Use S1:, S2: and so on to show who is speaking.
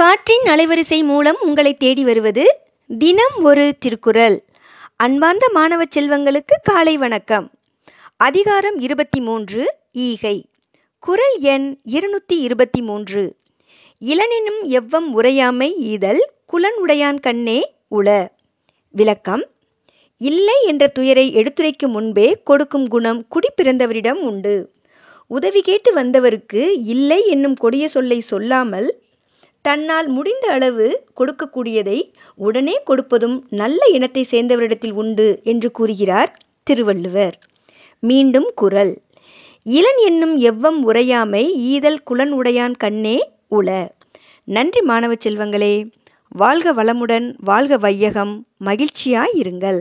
S1: காற்றின் அலைவரிசை மூலம் உங்களை தேடி வருவது தினம் ஒரு திருக்குறள். அன்பார்ந்த மாணவ செல்வங்களுக்கு காலை வணக்கம். அதிகாரம் இருபத்தி மூன்று ஈகை. குரல் எண் இருநூற்றி இருபத்தி மூன்று இளனெனும் எவ்வம் உரையாமை ஈதல் குலன் உடையான் கண்ணே உள. விளக்கம் இல்லை என்ற துயரை எடுத்துரைக்கும் முன்பே கொடுக்கும் குணம் குடிப்பிறந்தவரிடம் உண்டு. உதவி கேட்டு வந்தவருக்கு இல்லை என்னும் கொடிய சொல்லை சொல்லாமல் தன்னால் முடிந்த அளவு கொடுக்கக்கூடியதை உடனே கொடுப்பதும் நல்ல இனத்தை சேர்ந்தவரிடத்தில் உண்டு என்று கூறுகிறார் திருவள்ளுவர். மீண்டும் குரல். இளன் என்னும் எவ்வம் உரையாமை ஈதல் குலன் உடையான் கண்ணே உள. நன்றி மாணவ செல்வங்களே. வாழ்க வளமுடன் வாழ்க வையகம். மகிழ்ச்சியாயிருங்கள்